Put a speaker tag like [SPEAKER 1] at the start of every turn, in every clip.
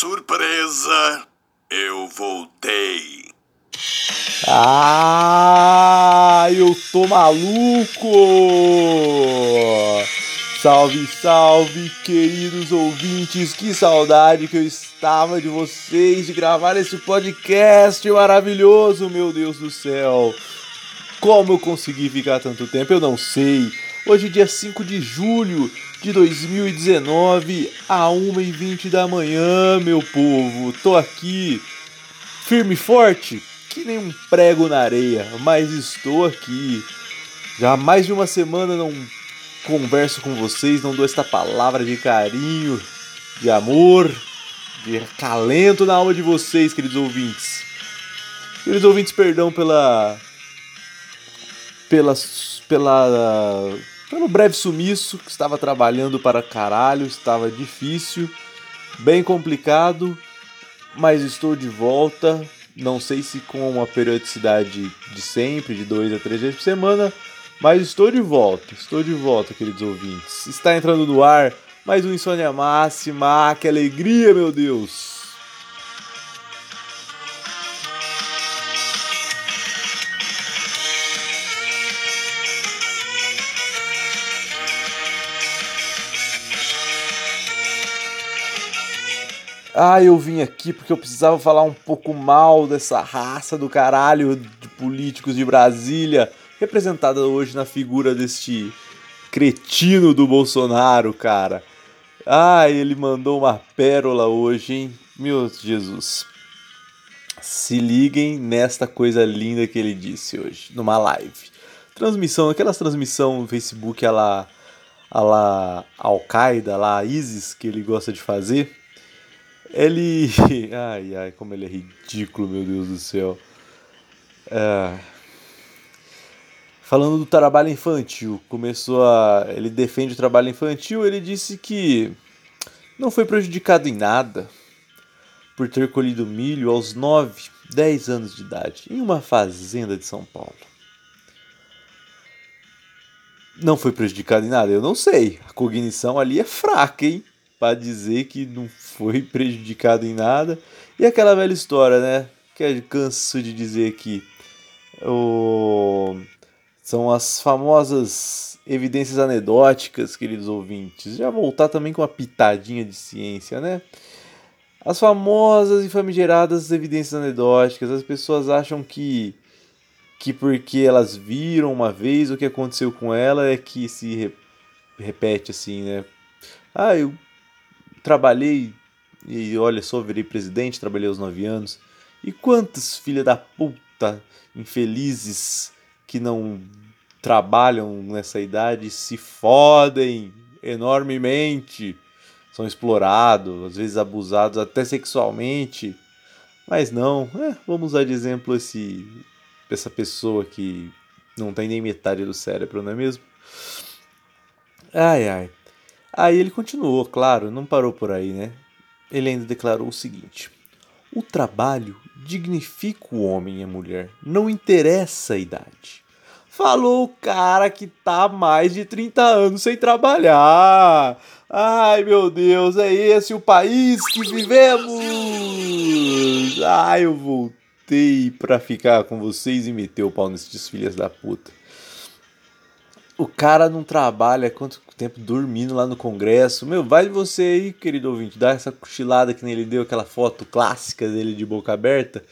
[SPEAKER 1] Surpresa! Eu voltei.
[SPEAKER 2] Ah, eu tô maluco! Salve, salve, queridos ouvintes! Que saudade que eu estava de vocês, de gravar esse podcast maravilhoso, meu Deus do céu! Como eu consegui ficar tanto tempo, eu não sei. Hoje, dia 5 de julho de 2019, a 1h20 da manhã, meu povo. Tô aqui, firme e forte, que nem um prego na areia, mas estou aqui. Já há mais de uma semana não converso com vocês, não dou esta palavra de carinho, de amor, de calento na alma de vocês, queridos ouvintes. Queridos ouvintes, perdão pela. pela. pela. Pelo breve sumiço, que estava trabalhando para caralho, estava difícil, bem complicado, mas estou de volta. Não sei se com uma periodicidade de sempre, de dois a três vezes por semana, mas estou de volta, estou de volta, queridos ouvintes. Está entrando no ar mais um Insônia Máxima. Que alegria, meu Deus! Ah, eu vim aqui porque eu precisava falar um pouco mal dessa raça do caralho de políticos de Brasília, representada hoje na figura deste cretino do Bolsonaro, cara. Ah, ele mandou uma pérola hoje, hein? Meu Jesus. Se liguem nesta coisa linda que ele disse hoje, numa live. Transmissão, aquelas transmissão no Facebook, a lá, a lá Al-Qaeda, lá ISIS, que ele gosta de fazer. Ele. Ai, ai, como ele é ridículo, meu Deus do céu. É... Falando do trabalho infantil, começou a. Ele defende o trabalho infantil, ele disse que não foi prejudicado em nada por ter colhido milho aos 9, 10 anos de idade em uma fazenda de São Paulo. Não foi prejudicado em nada? Eu não sei. A cognição ali é fraca, hein? Para dizer que não foi prejudicado em nada. E aquela velha história, né? Que eu canso de dizer que o... são as famosas evidências anedóticas, queridos ouvintes. Já voltar também com uma pitadinha de ciência, né? As famosas e famigeradas evidências anedóticas. As pessoas acham que que porque elas viram uma vez o que aconteceu com ela é que se re repete assim, né? Ah, eu trabalhei e olha só, virei presidente, trabalhei aos 9 anos. E quantos filha da puta infelizes que não trabalham nessa idade se fodem enormemente, são explorados, às vezes abusados até sexualmente. Mas não, é, vamos usar de exemplo esse essa pessoa que não tem nem metade do cérebro, não é mesmo? Ai ai. Aí ele continuou, claro, não parou por aí, né? Ele ainda declarou o seguinte: O trabalho dignifica o homem e a mulher, não interessa a idade. Falou o cara que tá mais de 30 anos sem trabalhar. Ai meu Deus, é esse o país que vivemos! Ai, eu voltei pra ficar com vocês e meter o pau nesses filhas da puta. O cara não trabalha quanto tempo dormindo lá no Congresso. Meu, vai você aí, querido ouvinte, dar essa cochilada que ele deu, aquela foto clássica dele de boca aberta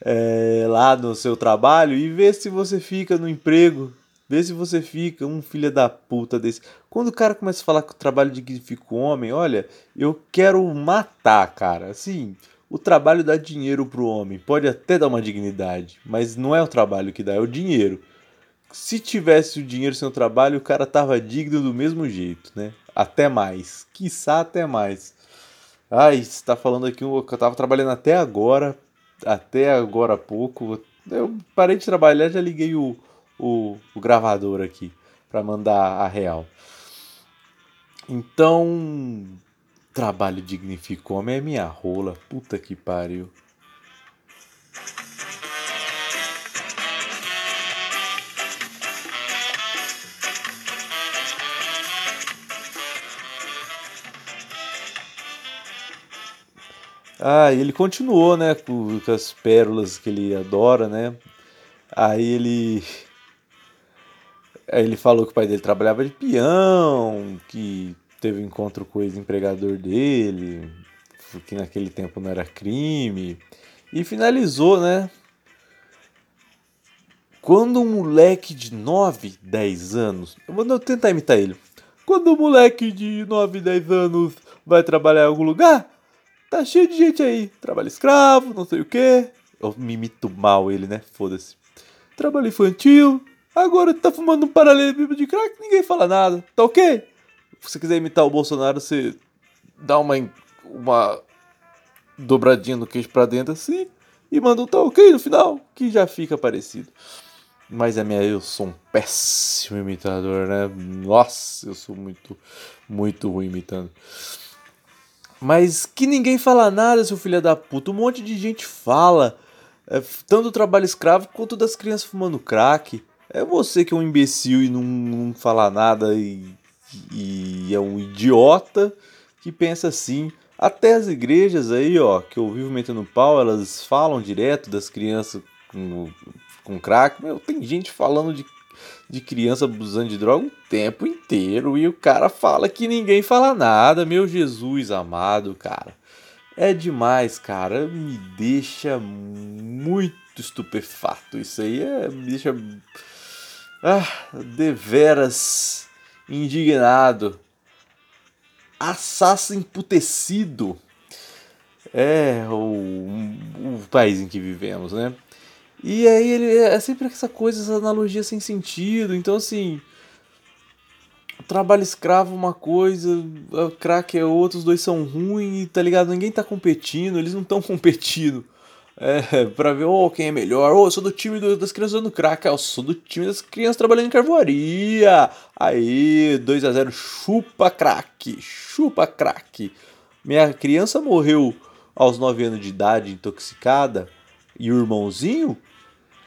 [SPEAKER 2] é, lá no seu trabalho e vê se você fica no emprego. Vê se você fica um filho da puta desse. Quando o cara começa a falar que o trabalho dignifica o homem, olha, eu quero matar, cara. Assim, o trabalho dá dinheiro pro homem. Pode até dar uma dignidade, mas não é o trabalho que dá, é o dinheiro se tivesse o dinheiro sem o trabalho, o cara tava digno do mesmo jeito, né? Até mais. Quiçá até mais. Ai, você tá falando aqui, eu tava trabalhando até agora, até agora há pouco. Eu parei de trabalhar, já liguei o, o, o gravador aqui para mandar a real. Então, trabalho dignifica homem é minha rola. Puta que pariu. Ah, ele continuou, né, com, com as pérolas que ele adora, né? Aí ele Aí ele falou que o pai dele trabalhava de peão, que teve um encontro com o ex-empregador dele, que naquele tempo não era crime. E finalizou, né? Quando um moleque de 9, 10 anos. Eu vou tentar imitar ele. Quando um moleque de 9, 10 anos vai trabalhar em algum lugar, tá cheio de gente aí. Trabalho escravo, não sei o quê. Eu me imito mal ele, né? Foda-se. Trabalho infantil. Agora tá fumando um paralelepípedo de crack, ninguém fala nada. Tá ok? Se você quiser imitar o Bolsonaro, você dá uma, uma dobradinha no queijo pra dentro assim e manda um tá ok no final, que já fica parecido. Mas a minha, eu sou um péssimo imitador, né? Nossa, eu sou muito, muito ruim imitando. Mas que ninguém fala nada, seu filho da puta. Um monte de gente fala. É, tanto do trabalho escravo quanto das crianças fumando crack. É você que é um imbecil e não, não fala nada e, e é um idiota que pensa assim. Até as igrejas aí, ó, que eu vivo metendo pau, elas falam direto das crianças com, com crack. Meu, tem gente falando de, de criança abusando de droga o tempo inteiro e o cara fala que ninguém fala nada. Meu Jesus amado, cara. É demais, cara. Me deixa muito estupefato. Isso aí é, me deixa ah, deveras indignado, assasso emputecido. É o, o país em que vivemos, né? E aí ele é sempre essa coisa, essa analogia sem sentido. Então assim, trabalho escravo é uma coisa, crack é outra, os dois são ruins, tá ligado? Ninguém tá competindo, eles não estão competindo. É, pra ver oh, quem é melhor. Oh, eu sou do time do, das crianças dando crack. Eu sou do time das crianças trabalhando em carvoaria. Aí, 2 a 0 chupa crack. Chupa crack. Minha criança morreu aos 9 anos de idade intoxicada. E o irmãozinho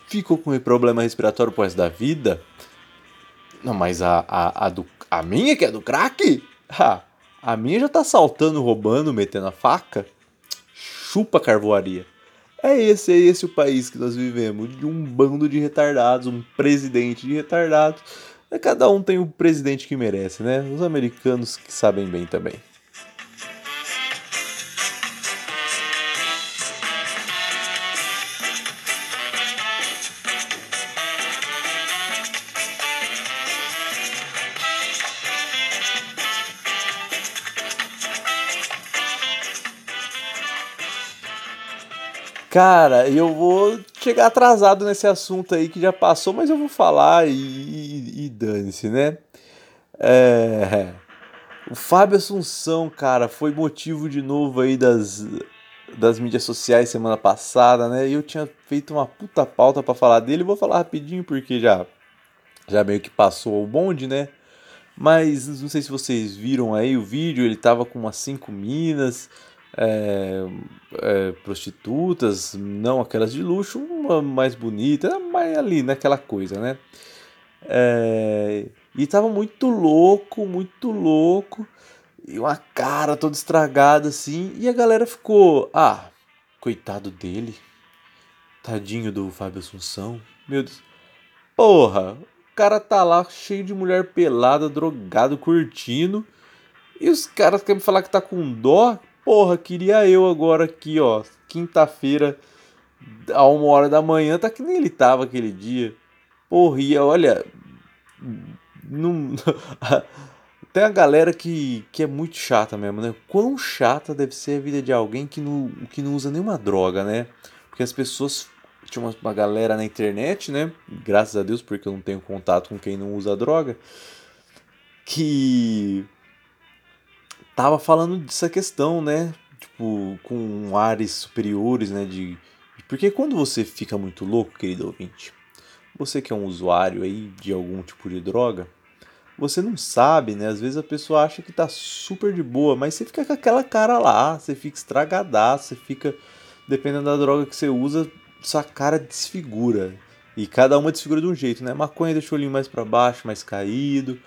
[SPEAKER 2] ficou com um problema respiratório pro resto da vida. Não, mas a, a, a, do, a minha que é do crack? A minha já tá saltando, roubando, metendo a faca. Chupa carvoaria. É esse, é esse o país que nós vivemos, de um bando de retardados, um presidente de retardados. Cada um tem o presidente que merece, né? Os americanos que sabem bem também. Cara, eu vou chegar atrasado nesse assunto aí que já passou, mas eu vou falar e, e, e dane-se, né? É, o Fábio Assunção, cara, foi motivo de novo aí das, das mídias sociais semana passada, né? Eu tinha feito uma puta pauta para falar dele. Vou falar rapidinho porque já, já meio que passou o bonde, né? Mas não sei se vocês viram aí o vídeo, ele tava com umas cinco minas é, é, prostitutas, não aquelas de luxo, uma mais bonita, mais ali naquela coisa, né? É, e tava muito louco, muito louco, e uma cara toda estragada assim, e a galera ficou, ah, coitado dele, tadinho do Fábio Assunção, meu Deus, porra, o cara tá lá cheio de mulher pelada, drogado, curtindo, e os caras querem falar que tá com dó, Porra, queria eu agora aqui, ó, quinta-feira, a uma hora da manhã, tá que nem ele tava aquele dia. Porra, e olha, não... tem a galera que, que é muito chata mesmo, né? Quão chata deve ser a vida de alguém que não, que não usa nenhuma droga, né? Porque as pessoas. Tinha uma, uma galera na internet, né? Graças a Deus, porque eu não tenho contato com quem não usa droga. Que tava falando dessa questão, né? Tipo, com ares superiores, né? De... Porque quando você fica muito louco, querido ouvinte, você que é um usuário aí de algum tipo de droga, você não sabe, né? Às vezes a pessoa acha que tá super de boa, mas você fica com aquela cara lá, você fica estragadaço, você fica. Dependendo da droga que você usa, sua cara desfigura. E cada uma desfigura de um jeito, né? Maconha deixa o olhinho mais para baixo, mais caído.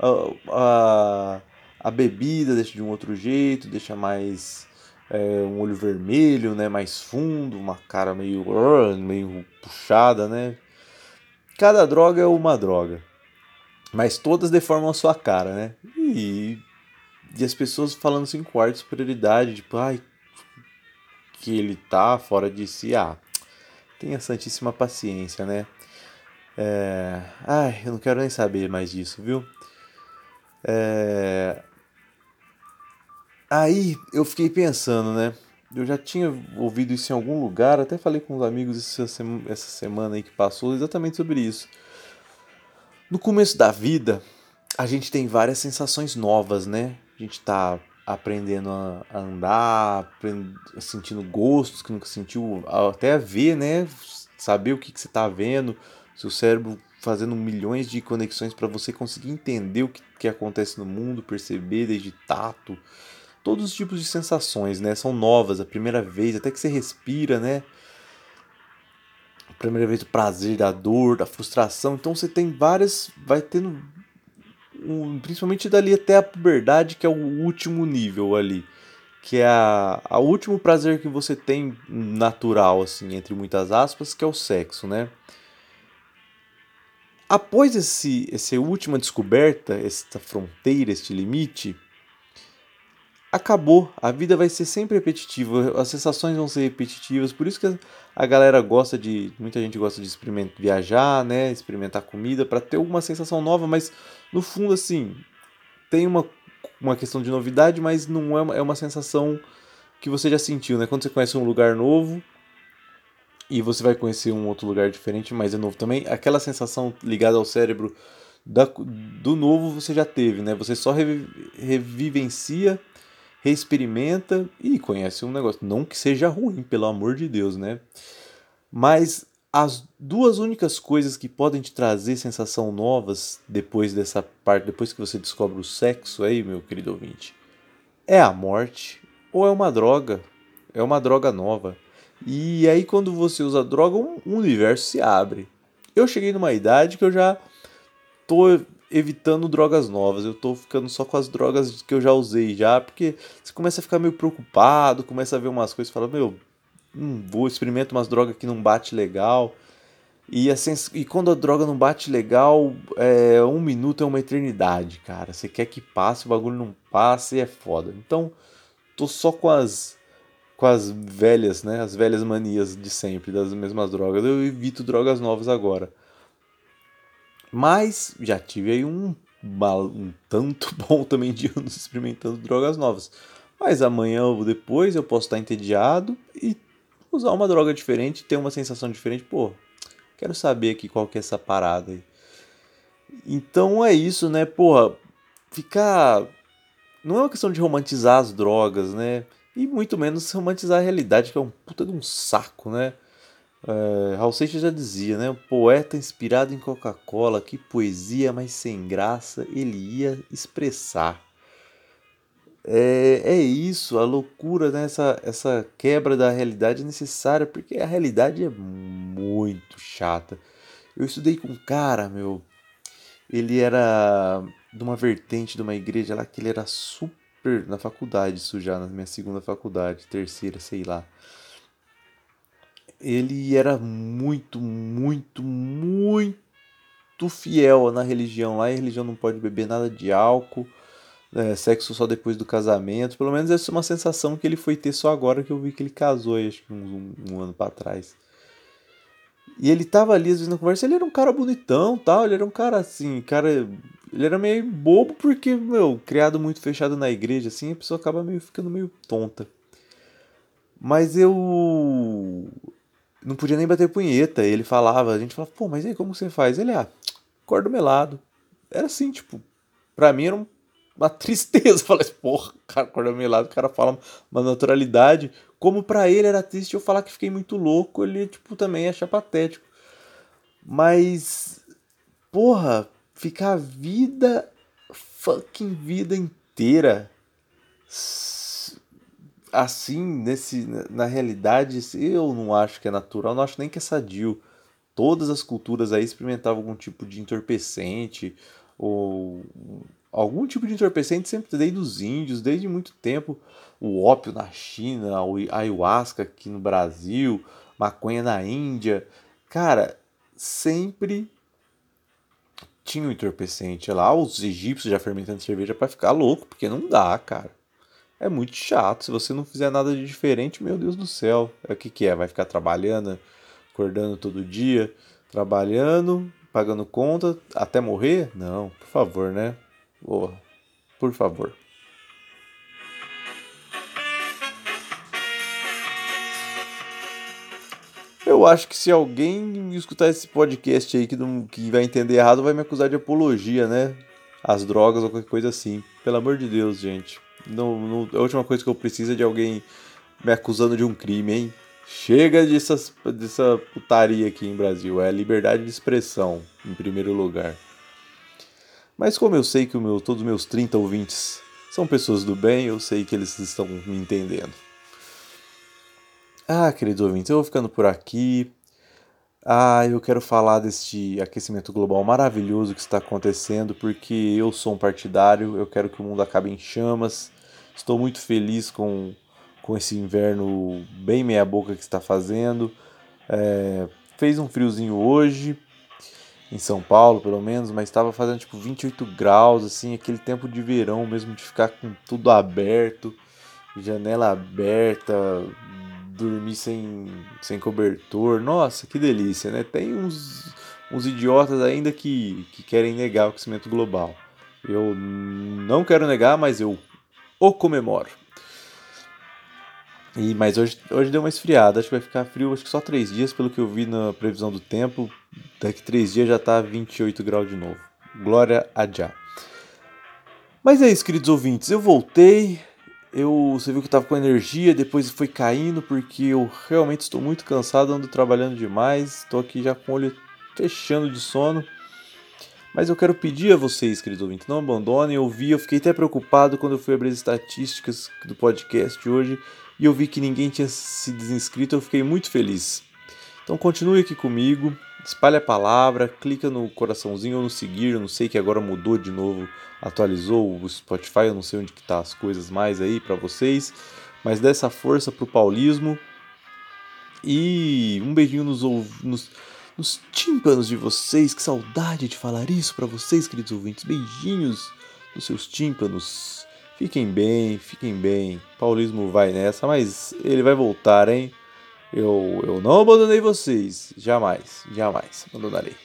[SPEAKER 2] A, a, a bebida deixa de um outro jeito, deixa mais é, um olho vermelho, né, mais fundo, uma cara meio, meio puxada, né? Cada droga é uma droga, mas todas deformam a sua cara, né? E, e as pessoas falando assim com ar de superioridade, tipo, ai, que ele tá fora de si, ah, tenha santíssima paciência, né? É... Ai, eu não quero nem saber mais disso, viu? É... Aí eu fiquei pensando, né? Eu já tinha ouvido isso em algum lugar, até falei com uns amigos essa semana aí que passou exatamente sobre isso. No começo da vida, a gente tem várias sensações novas, né? A gente tá aprendendo a andar, sentindo gostos que nunca sentiu, até a ver, né? Saber o que, que você tá vendo, seu cérebro fazendo milhões de conexões para você conseguir entender o que, que acontece no mundo, perceber desde tato, todos os tipos de sensações, né? São novas, a primeira vez, até que você respira, né? A primeira vez do prazer, da dor, da frustração. Então você tem várias, vai tendo um, principalmente dali até a puberdade, que é o último nível ali, que é a último prazer que você tem natural assim, entre muitas aspas, que é o sexo, né? Após esse, essa última descoberta, esta fronteira, este limite, acabou. A vida vai ser sempre repetitiva, as sensações vão ser repetitivas, por isso que a galera gosta de, muita gente gosta de experimentar, viajar, né, experimentar comida para ter alguma sensação nova, mas no fundo assim, tem uma uma questão de novidade, mas não é uma, é uma sensação que você já sentiu, né? Quando você conhece um lugar novo e você vai conhecer um outro lugar diferente, mas é novo também, aquela sensação ligada ao cérebro da, do novo você já teve, né? Você só revivencia reexperimenta e conhece um negócio. Não que seja ruim, pelo amor de Deus, né? Mas as duas únicas coisas que podem te trazer sensação novas depois dessa parte, depois que você descobre o sexo aí, meu querido ouvinte, é a morte ou é uma droga. É uma droga nova. E aí quando você usa droga, um universo se abre. Eu cheguei numa idade que eu já tô evitando drogas novas. Eu tô ficando só com as drogas que eu já usei já, porque você começa a ficar meio preocupado, começa a ver umas coisas fala, meu, hum, vou experimentar umas drogas que não bate legal. E, assim, e quando a droga não bate legal, é, um minuto é uma eternidade, cara. Você quer que passe, o bagulho não passa e é foda. Então, tô só com as com as velhas, né? As velhas manias de sempre, das mesmas drogas. Eu evito drogas novas agora. Mas já tive aí um, um tanto bom também de anos experimentando drogas novas. Mas amanhã ou depois eu posso estar entediado e usar uma droga diferente, ter uma sensação diferente. Pô, quero saber aqui qual que é essa parada aí. Então é isso, né? Porra, ficar. Não é uma questão de romantizar as drogas, né? E muito menos romantizar a realidade, que é um puta de um saco, né? É, Raul Seixas já dizia, né? O poeta inspirado em Coca-Cola, que poesia, mas sem graça, ele ia expressar. É, é isso, a loucura, né? essa, essa quebra da realidade é necessária, porque a realidade é muito chata. Eu estudei com um cara, meu, ele era de uma vertente de uma igreja lá que ele era super na faculdade, isso já na minha segunda faculdade, terceira, sei lá ele era muito, muito, muito fiel na religião. Lá a religião não pode beber nada de álcool, é, sexo só depois do casamento. Pelo menos essa é uma sensação que ele foi ter só agora que eu vi que ele casou, acho que um, um, ano para trás. E ele tava ali às vezes na conversa, ele era um cara bonitão, tal, ele era um cara assim, cara, ele era meio bobo porque, meu, criado muito fechado na igreja assim, a pessoa acaba meio ficando meio tonta. Mas eu não podia nem bater punheta. Ele falava, a gente falava, pô, mas aí como você faz? Ele, ah, acordo melado. Era assim, tipo, pra mim era uma tristeza. Falei, porra, cara, acorda melado, o cara fala uma naturalidade. Como pra ele era triste eu falar que fiquei muito louco, ele, tipo, também acha patético. Mas, porra, ficar a vida, fucking vida inteira assim, nesse, na realidade, eu não acho que é natural, não acho nem que é sadio. Todas as culturas aí experimentavam algum tipo de entorpecente ou algum tipo de entorpecente sempre desde os índios, desde muito tempo. O ópio na China, o ayahuasca aqui no Brasil, maconha na Índia. Cara, sempre tinha um entorpecente lá. Os egípcios já fermentando cerveja para ficar louco, porque não dá, cara. É muito chato. Se você não fizer nada de diferente, meu Deus do céu. É o que, que é? Vai ficar trabalhando, acordando todo dia, trabalhando, pagando conta até morrer? Não, por favor, né? Por favor. Eu acho que se alguém escutar esse podcast aí que, não, que vai entender errado, vai me acusar de apologia, né? As drogas ou qualquer coisa assim. Pelo amor de Deus, gente. Não, a última coisa que eu preciso é de alguém me acusando de um crime, hein? Chega dessas, dessa putaria aqui em Brasil. É liberdade de expressão, em primeiro lugar. Mas como eu sei que meu, todos os meus 30 ouvintes são pessoas do bem, eu sei que eles estão me entendendo. Ah, queridos ouvintes, eu vou ficando por aqui. Ah, eu quero falar deste aquecimento global maravilhoso que está acontecendo, porque eu sou um partidário, eu quero que o mundo acabe em chamas. Estou muito feliz com, com esse inverno bem meia-boca que está fazendo. É, fez um friozinho hoje, em São Paulo, pelo menos, mas estava fazendo tipo 28 graus, assim, aquele tempo de verão mesmo, de ficar com tudo aberto, janela aberta, dormir sem, sem cobertor. Nossa, que delícia, né? Tem uns, uns idiotas ainda que, que querem negar o aquecimento global. Eu não quero negar, mas eu o comemoro. E, mas hoje, hoje deu uma esfriada, acho que vai ficar frio acho que só três dias, pelo que eu vi na previsão do tempo. Daqui três dias já tá 28 graus de novo. Glória a Já. Mas é isso, queridos ouvintes. Eu voltei. Eu, você viu que eu tava com energia, depois foi caindo, porque eu realmente estou muito cansado, ando trabalhando demais. Estou aqui já com o olho fechando de sono. Mas eu quero pedir a vocês, queridos ouvintes, não abandonem. Eu vi, eu fiquei até preocupado quando eu fui abrir as estatísticas do podcast hoje e eu vi que ninguém tinha se desinscrito, eu fiquei muito feliz. Então continue aqui comigo, espalhe a palavra, clica no coraçãozinho ou no seguir, eu não sei que agora mudou de novo, atualizou o Spotify, eu não sei onde que tá as coisas mais aí para vocês, mas dê essa força pro paulismo e um beijinho nos, nos, nos tímpanos de vocês, que saudade de falar isso para vocês, queridos ouvintes, beijinhos nos seus tímpanos. Fiquem bem, fiquem bem. Paulismo vai nessa, mas ele vai voltar, hein? Eu, eu não abandonei vocês. Jamais, jamais abandonarei.